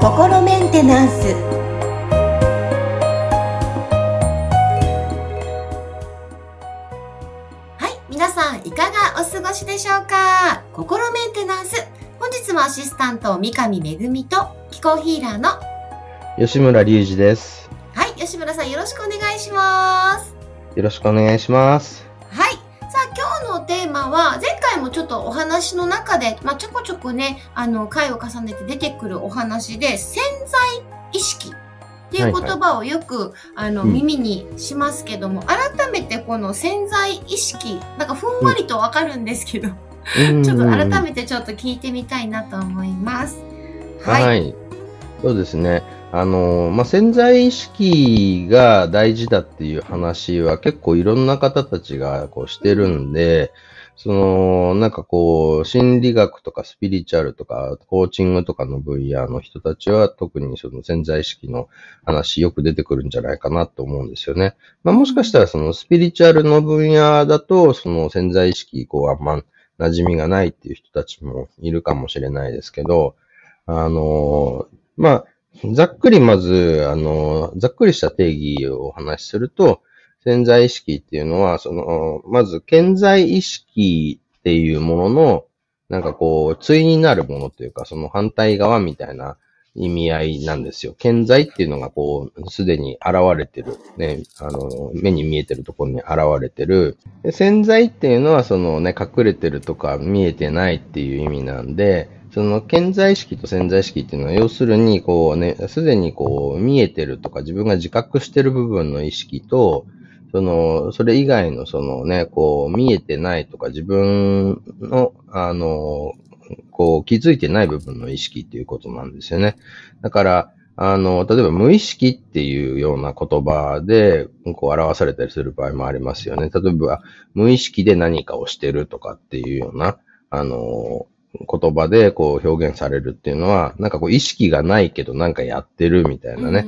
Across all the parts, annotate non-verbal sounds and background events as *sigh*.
心メンテナンスはい皆さんいかがお過ごしでしょうか？心メンテナンス本日もアシスタント三上恵と気候ヒーラーの吉村隆二です。はい吉村さんよろしくお願いしますよろしくお願いします。はい。さあ、今日のテーマは、前回もちょっとお話の中で、まあ、ちょこちょこね、あの、回を重ねて出てくるお話で、潜在意識っていう言葉をよく、あの、うん耳にしますけども、改めてこの潜在意識、なんかふんわりとわかるんですけど、*laughs* ちょっと改めてちょっと聞いてみたいなと思います。はい。はい。そうですね。あの、まあ、潜在意識が大事だっていう話は結構いろんな方たちがこうしてるんで、その、なんかこう、心理学とかスピリチュアルとか、コーチングとかの分野の人たちは特にその潜在意識の話よく出てくるんじゃないかなと思うんですよね。まあ、もしかしたらそのスピリチュアルの分野だと、その潜在意識、こう、あんま馴染みがないっていう人たちもいるかもしれないですけど、あの、まあ、ざっくりまず、あの、ざっくりした定義をお話しすると、潜在意識っていうのは、その、まず、潜在意識っていうものの、なんかこう、対になるものというか、その反対側みたいな意味合いなんですよ。潜在っていうのがこう、すでに現れてる。ね、あの、目に見えてるところに現れてる。で潜在っていうのは、そのね、隠れてるとか見えてないっていう意味なんで、その潜在意識と潜在意識っていうのは、要するに、こうね、すでにこう、見えてるとか自分が自覚してる部分の意識と、その、それ以外のそのね、こう、見えてないとか自分の、あの、こう、気づいてない部分の意識っていうことなんですよね。だから、あの、例えば無意識っていうような言葉で、こう表されたりする場合もありますよね。例えば、無意識で何かをしてるとかっていうような、あの、言葉でこう表現されるっていうのは、なんかこう意識がないけどなんかやってるみたいなね、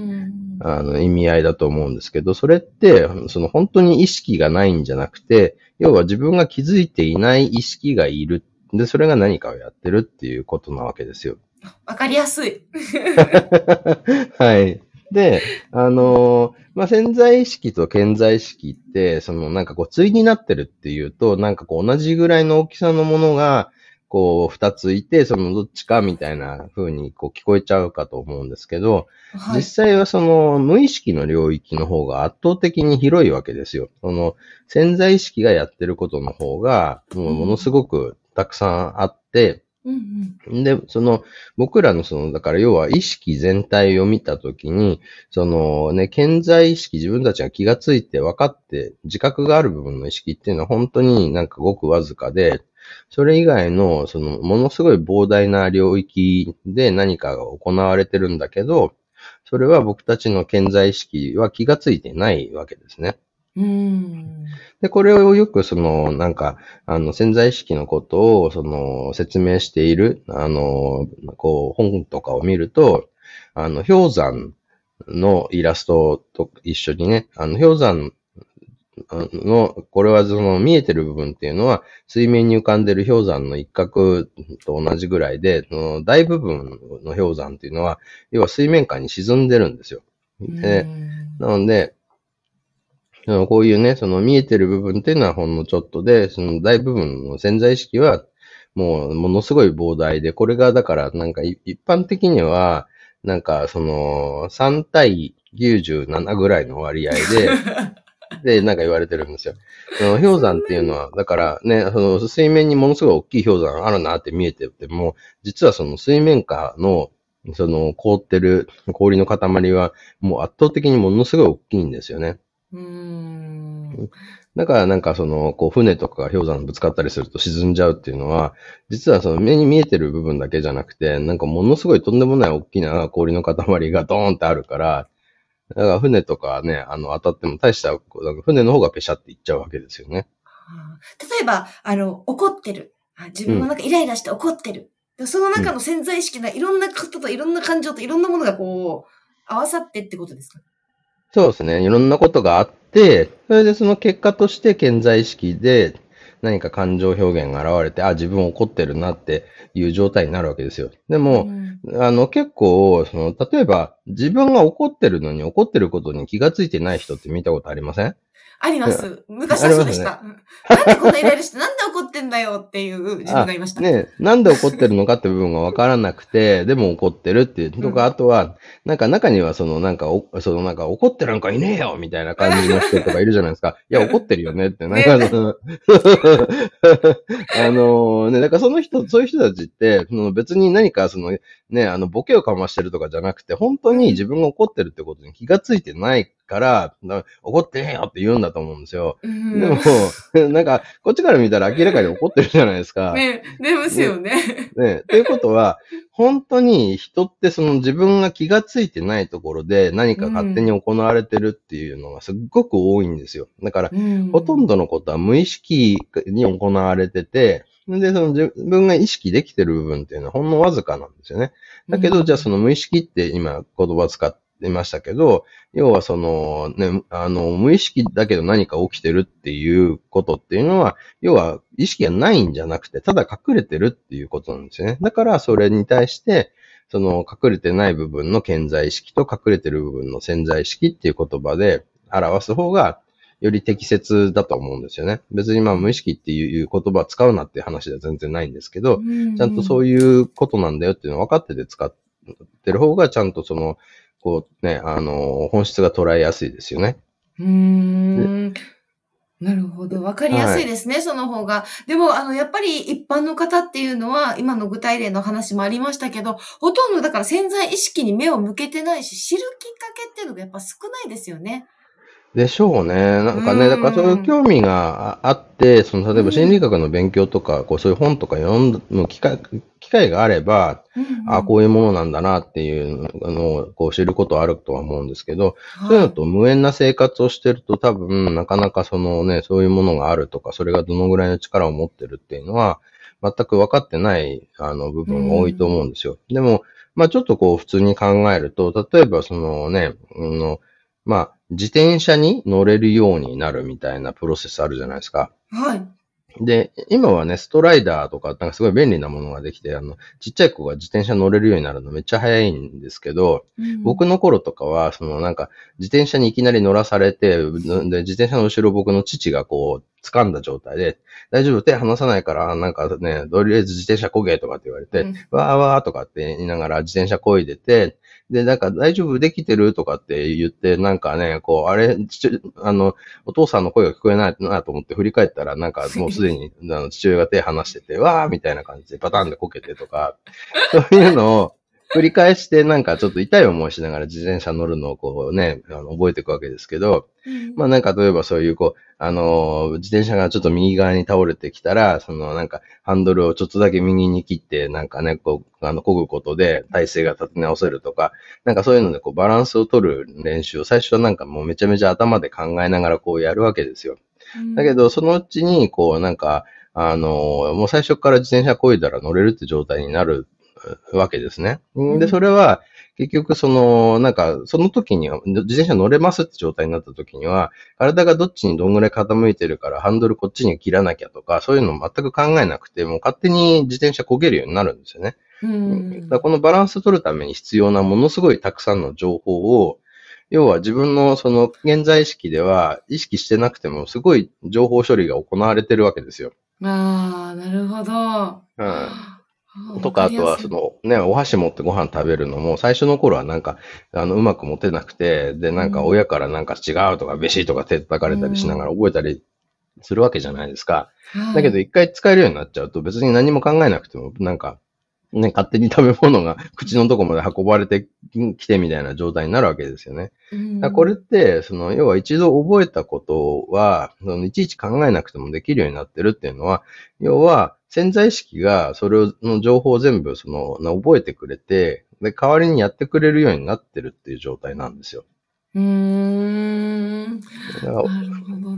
あの意味合いだと思うんですけど、それって、その本当に意識がないんじゃなくて、要は自分が気づいていない意識がいる。で、それが何かをやってるっていうことなわけですよ。わかりやすい。*laughs* はい。で、あのーまあ、潜在意識と潜在意識って、そのなんかこう、対になってるっていうと、なんかこう、同じぐらいの大きさのものが、こう、二ついて、そのどっちかみたいな風にこう聞こえちゃうかと思うんですけど、はい実。際はその無意識の領域の方が圧倒的に広いわけですよ。その潜在意識がやってることの方が、もうものすごくたくさんあって、うんうんで、その、僕らのその、だから要は意識全体を見たときに、そのね、潜在意識、自分たちが気がついて分かって、自覚がある部分の意識っていうのは本当になんかごくわずかで、それ以外の、その、ものすごい膨大な領域で何かが行われてるんだけど、それは僕たちの潜在意識は気がついてないわけですね。うん。で、これをよくその、なんか、あの、潜在意識のことを、その、説明している、あの、こう、本とかを見ると、あの、氷山のイラストと一緒にね、あの、氷山の、これはその見えてる部分っていうのは、水面に浮かんでる氷山の一角と同じぐらいで、大部分の氷山っていうのは、要は水面下に沈んでるんですよ。で、うんなので、こういうね、その見えてる部分っていうのはほんのちょっとで、その大部分の潜在意識はもうものすごい膨大で、これがだからなんかい一般的には、なんかその3対97ぐらいの割合で、*laughs* で、なんか言われてるんですよ。その氷山っていうのは、だからね、その水面にものすごい大きい氷山あるなって見えてても、実はその水面下の、その凍ってる氷の塊は、もう圧倒的にものすごい大きいんですよね。うん。だからなんかその、こう船とかが氷山にぶつかったりすると沈んじゃうっていうのは、実はその目に見えてる部分だけじゃなくて、なんかものすごいとんでもない大きな氷の塊がドーンってあるから、だから船とかね、あの当たっても大した、こうなんか船の方がペシャっていっちゃうわけですよね。例えば、あの、怒ってる。あ自分もなんかイライラして怒ってる。でその中の潜在意識がいろんなことといろんな感情といろんなものがこう、合わさってってことですか？そうですね。いろんなことがあって、それでその結果として潜在意識で何か感情表現が現れて、あ、自分怒ってるなっていう状態になるわけですよ。でも、うんあの、結構、その、例えば、自分が怒ってるのに怒ってることに気がついてない人って見たことありません？あります。昔はそうでした。うんなんでこんなイライラして、なんで怒ってんだよっていう自分がいました。ねなんで怒ってるのかって部分がわからなくて、*laughs* でも怒ってるっていうとか、うんあとは、なんか中にはそのなんかお、そのなんか怒ってなんかいねえよみたいな感じの人とかいるじゃないですか。*laughs* いや、怒ってるよねって。なんかその、*laughs* あのね、だからその人、そういう人たちって、その別に何かそのね、あの、ボケをかましてるとかじゃなくて、本当に自分が怒ってるってことに気がついてないから、だ怒ってねえよって言うんだと思うんですよ。うんでも、*laughs* なんか、こっちから見たら明らかに怒ってるじゃないですか。*laughs* ね、出ますよね。ね。ということは、本当に人ってその自分が気がついてないところで何か勝手に行われてるっていうのがすっごく多いんですよ。だから、ほとんど。どのことは無意識に行われてて、で、その自分が意識できてる部分っていうのはほんのわずかなんですよね。だけど、じゃあその無意識って今言葉使ってましたけど、要はそのね、あの、無意識だけど何か起きてるっていうことっていうのは、要は意識がないんじゃなくて、ただ隠れてるっていうことなんですよね。だからそれに対して、その隠れてない部分の潜在意識と隠れてる部分の潜在意識っていう言葉で表す方が、より適切だと思うんですよね。別にまあ無意識っていう言葉を使うなっていう話では全然ないんですけど、ちゃんとそういうことなんだよっていうのを分かってて使ってる方が、ちゃんとその、こうね、あの、本質が捉えやすいですよね。うーん。なるほど。わかりやすいですね、その方が。でも、あの、やっぱり一般の方っていうのは、今の具体例の話もありましたけど、ほとんどだから潜在意識に目を向けてないし、知るきっかけっていうのがやっぱ少ないですよね。でしょうね。なんかね、うん。だからそういう興味がああって、その、例えば心理学の勉強とか、こう、そういう本とか読む機会、機会があれば、あこういうものなんだなっていうのをこう知ることはあるとは思うんですけど、そういうのと無縁な生活をしてると多分、なかなかそのね、そういうものがあるとか、それがどのぐらいの力を持ってるっていうのは、全く分かってない、あの、部分が多いと思うんですよ。でも、まあちょっとこう普通に考えると、例えばそのね、あの、まあ、自転車に乗れるようになるみたいなプロセスあるじゃないですか。はい。で、今はね、ストライダーとか、なんかすごい便利なものができて、あの、ちっちゃい子が自転車乗れるようになるのめっちゃ早いんですけど、僕の頃とかは、そのなんか、自転車にいきなり乗らされて、で、自転車の後ろ僕の父がこう、掴んだ状態で、大丈夫手離さないから、なんかね、とりあえず自転車こげとかって言われて、うんわーわーとかって言いながら自転車こいでて、で、なんか大丈夫できてる？とかって言って、なんかね、こう、あれ、父あの、お父さんの声が聞こえないなと思って振り返ったら、なんかもうすでにあの父親が手離してて、わーみたいな感じでパターンでこけてとか、そういうのを繰り返してなんかちょっと痛い思いしながら自転車乗るのをこうね、あの覚えていくわけですけど、まあなんか例えばそういうこう、あのー自転車がちょっと右側に倒れてきたら、そのなんかハンドルをちょっとだけ右に切って、なんかね、こう、あの、漕ぐことで体勢が立て直せるとか、なんかそういうのでこうバランスを取る練習を最初はなんかもうめちゃめちゃ頭で考えながらこうやるわけですよ。だけど、そのうちに、こう、なんか、あのーもう最初から自転車こいだら乗れるって状態になるうわけですね。んで、それは、結局、その、なんか、その時には、自転車乗れますって状態になった時には、体がどっちにどんぐらい傾いてるから、ハンドルこっちに切らなきゃとか、そういうの全く考えなくて、もう勝手に自転車焦げるようになるんですよね。うんだこのバランスを取るために必要なものすごいたくさんの情報を、要は自分のその現在意識では意識してなくてもすごい情報処理が行われてるわけですよ。ああ、なるほど。うん。とか、あとはそのね、お箸持ってご飯食べるのも最初の頃はなんか、あの、うまく持てなくて、で、なんか親からなんか違うとか、べしとか手叩かれたりしながら覚えたりするわけじゃないですか。だけど、一回使えるようになっちゃうと別に何も考えなくても、なんか、ね、勝手に食べ物が *laughs* 口のとこまで運ばれてきてみたいな状態になるわけですよね。うん、だこれって、その、要は一度覚えたことは、そのいちいち考えなくてもできるようになってるっていうのは、要は潜在意識がそれの情報を全部その、覚えてくれて、で、代わりにやってくれるようになってるっていう状態なんですよ。うーん。ね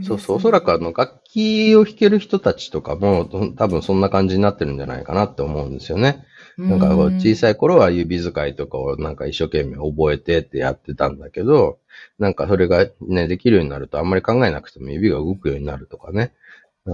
そうそう、おそらくあの、楽器を弾ける人たちとかも、と多分そんな感じになってるんじゃないかなって思うんですよね。なんか小い。さい頃は指使いとかをなんか一生懸命覚えてってやってたんだけど、なんかそれがね、できるようになるとあんまり考えなくても指が動くようになるとかね。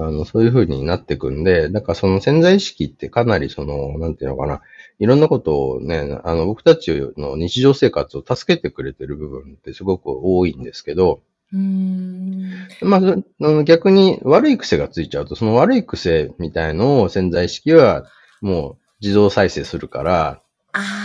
あの、そういう風になってくんで、だからその潜在意識ってかなりその、なんていうのかな、いろんなことをね、あの、僕たちの日常生活を助けてくれてる部分ってすごく多いんですけど、うん。まあ、あの逆に悪い癖がついちゃうと、その悪い癖みたいのを潜在意識はもう自動再生するから、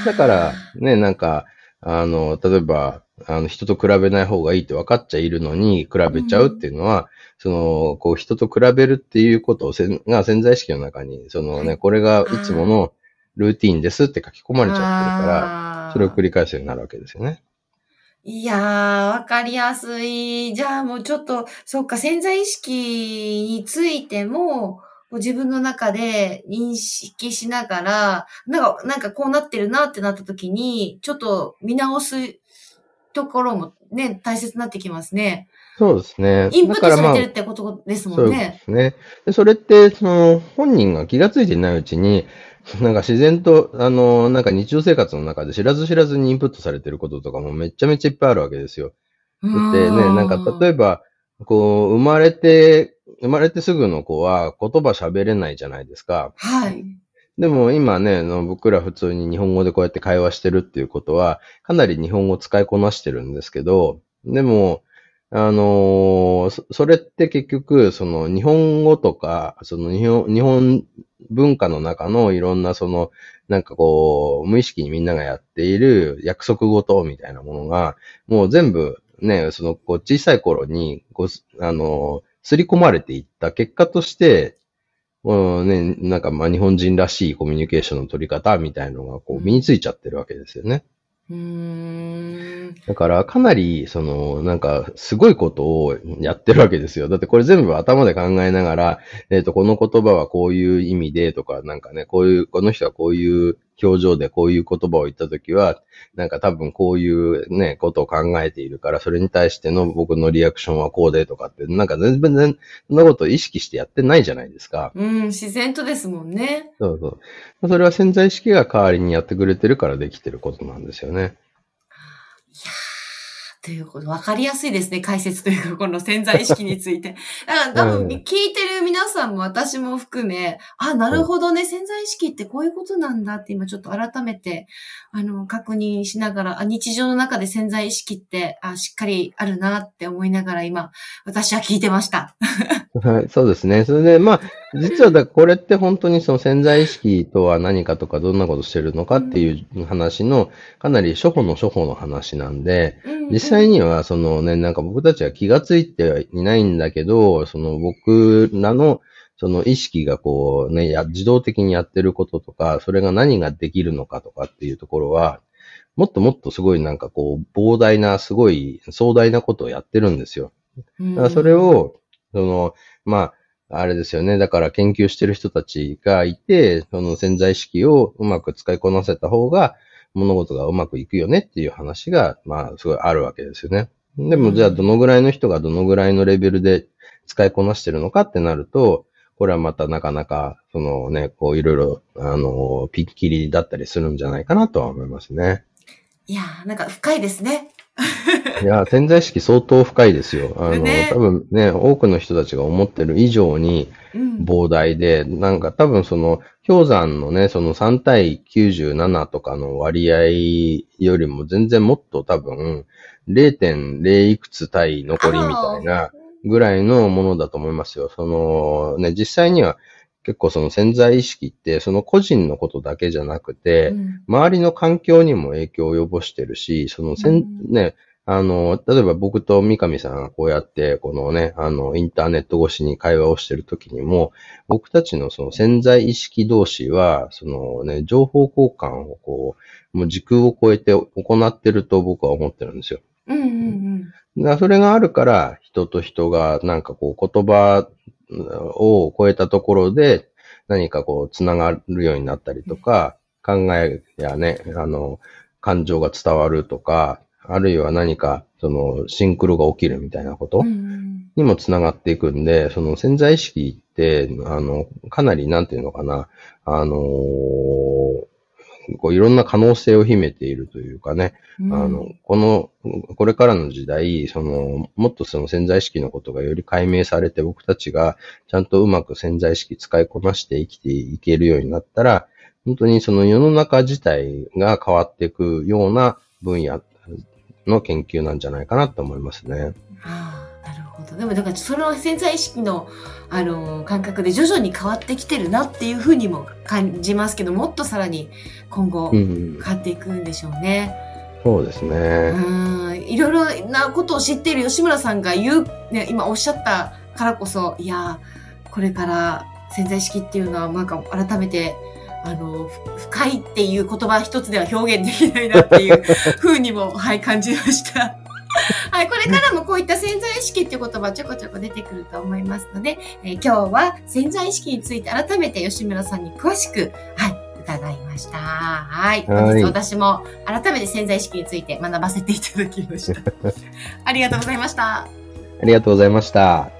だから、ね、なんか、あの、例えば、あの、人と比べない方がいいって分かっちゃいるのに、比べちゃうっていうのは、その、こう、人と比べるっていうことをせんが潜在意識の中に、そのね、これがいつものルーティーンですって書き込まれちゃってるから、らそれを繰り返すようになるわけですよね。いやー、わかりやすい。じゃあもうちょっと、そっか、潜在意識についても、自分の中で認識しながら、なんか、なんかこうなってるなってなった時に、ちょっと見直すところもね、大切になってきますね。そうですね。インプットされてるってことですもそうんいうことねで。すね。でそれって、その、本人が気がついていないうちに、*laughs* なんか自然と、あの、なんか日常生活の中で知らず知らずにインプットされてることとかもめちゃめちゃいっぱいあるわけですよ。だってね、なんか例えば、こう、生まれて、生まれてすぐの子は言葉喋れないじゃないですか。はい。でも今ね、の僕ら普通に日本語でこうやって会話してるっていうことは、かなり日本語使いこなしてるんですけど、でも、あのーそそれって結局、その日本語とか、その日本、日本文化の中のいろんなその、なんかこう、無意識にみんながやっている約束事みたいなものが、もう全部ね、そのこう小さい頃に、こう、あのー、刷り込まれていった結果として、うんね、なんかまあ日本人らしいコミュニケーションの取り方みたいのがこう身についちゃってるわけですよね。うーん。だからかなり、その、なんかすごいことをやってるわけですよ。だってこれ全部頭で考えながら、えっ、と、この言葉はこういう意味でとか、なんかね、こういう、この人はこういう表情でこういう言葉を言ったときは、なんか多分こういうね、ことを考えているから、それに対しての僕のリアクションはこうでとかって、なんか全然、そんなことを意識してやってないじゃないですか。うん、自然とですもんね。そうそう。それは潜在意識が代わりにやってくれてるからできてることなんですよね。いやー、ということ、わかりやすいですね、解説というか、この潜在意識について。*laughs* だから多分、うん聞いてる皆さんも私も含め、あ、なるほどね、潜在意識ってこういうことなんだって今ちょっと改めて、あの、確認しながら、あ日常の中で潜在意識って、あ、しっかりあるなって思いながら今、私は聞いてました。*laughs* はい、そうですね。それで、まあ、実はだこれって本当にその潜在意識とは何かとかどんなことしてるのかっていう話の、かなり初歩の初歩の話なんで、実際にはそのね、なんか僕たちは気がついていないんだけど、その僕らのその意識がこうね、や自動的にやってることとか、それが何ができるのかとかっていうところは、もっともっとすごいなんかこう、膨大な、すごい壮大なことをやってるんですよ。うん、だからそれを、その、まあ、あれですよね。だから研究してる人たちがいて、その潜在意識をうまく使いこなせた方が、物事がうまくいくよねっていう話が、まあ、すごいあるわけですよね。でも、じゃあ、どのぐらいの人がどのぐらいのレベルで使いこなしてるのかってなると、これはまたなかなか、そのね、こういろいろ、あの、ピッキリだったりするんじゃないかなとは思いますね。いやー、なんか深いですね。いや、潜在意識相当深いですよ。あの、ね多分ね、多くの人たちが思ってる以上にうん。膨大で、なんか多分その、氷山のね、その3対97とかの割合よりも全然もっと多分、0.0いくつ対残りみたいなぐらいのものだと思いますよ。その、ね、実際には結構その潜在意識って、その個人のことだけじゃなくて、うん周りの環境にも影響を及ぼしてるし、そのせん、うんね、あの、例えば僕と三上さんがこうやって、このね、あの、インターネット越しに会話をしてるときにも、僕たちのその潜在意識同士は、そのね、情報交換をこう、もう時空を超えて行ってると僕は思ってるんですよ。うんうんだからそれがあるから、人と人がなんかこう言葉を超えたところで何かこう繋がるようになったりとか、考えやね、あの、感情が伝わるとか、あるいは何かそのシンクロが起きるみたいなことうん。うんにも繋がっていくんで、その潜在意識って、あの、かなりなんていうのかな、あのーこういろんな可能性を秘めているというかね、うんあの、この、これからの時代、その、もっとその潜在意識のことがより解明されて僕たちがちゃんとうまく潜在意識使いこなして生きていけるようになったら、本当にその世の中自体が変わっていくような分野の研究なんじゃないかなと思いますね。でも、だから、その潜在意識の、あの、感覚で徐々に変わってきてるなっていうふうにも感じますけど、もっとさらに今後うん変。わっていくんでしょうね。そうですね。うん。いろいろなことを知っている吉村さんが言う、ね、今おっしゃったからこそ、いや、これから潜在意識っていうのは、なんか改めて、あの、ふ深いっていう言葉一つでは表現できないなっていうふうにも、はい、感じました。*laughs* はい、これからもこういった潜在意識っていう言葉ちょこちょこ出てくると思いますので、えー今日は潜在意識について改めて吉村さんに詳しく、はい、伺いました。はい。はい本日私も改めて潜在意識について学ばせていただきました。*laughs* ありがとうございました。ありがとうございました。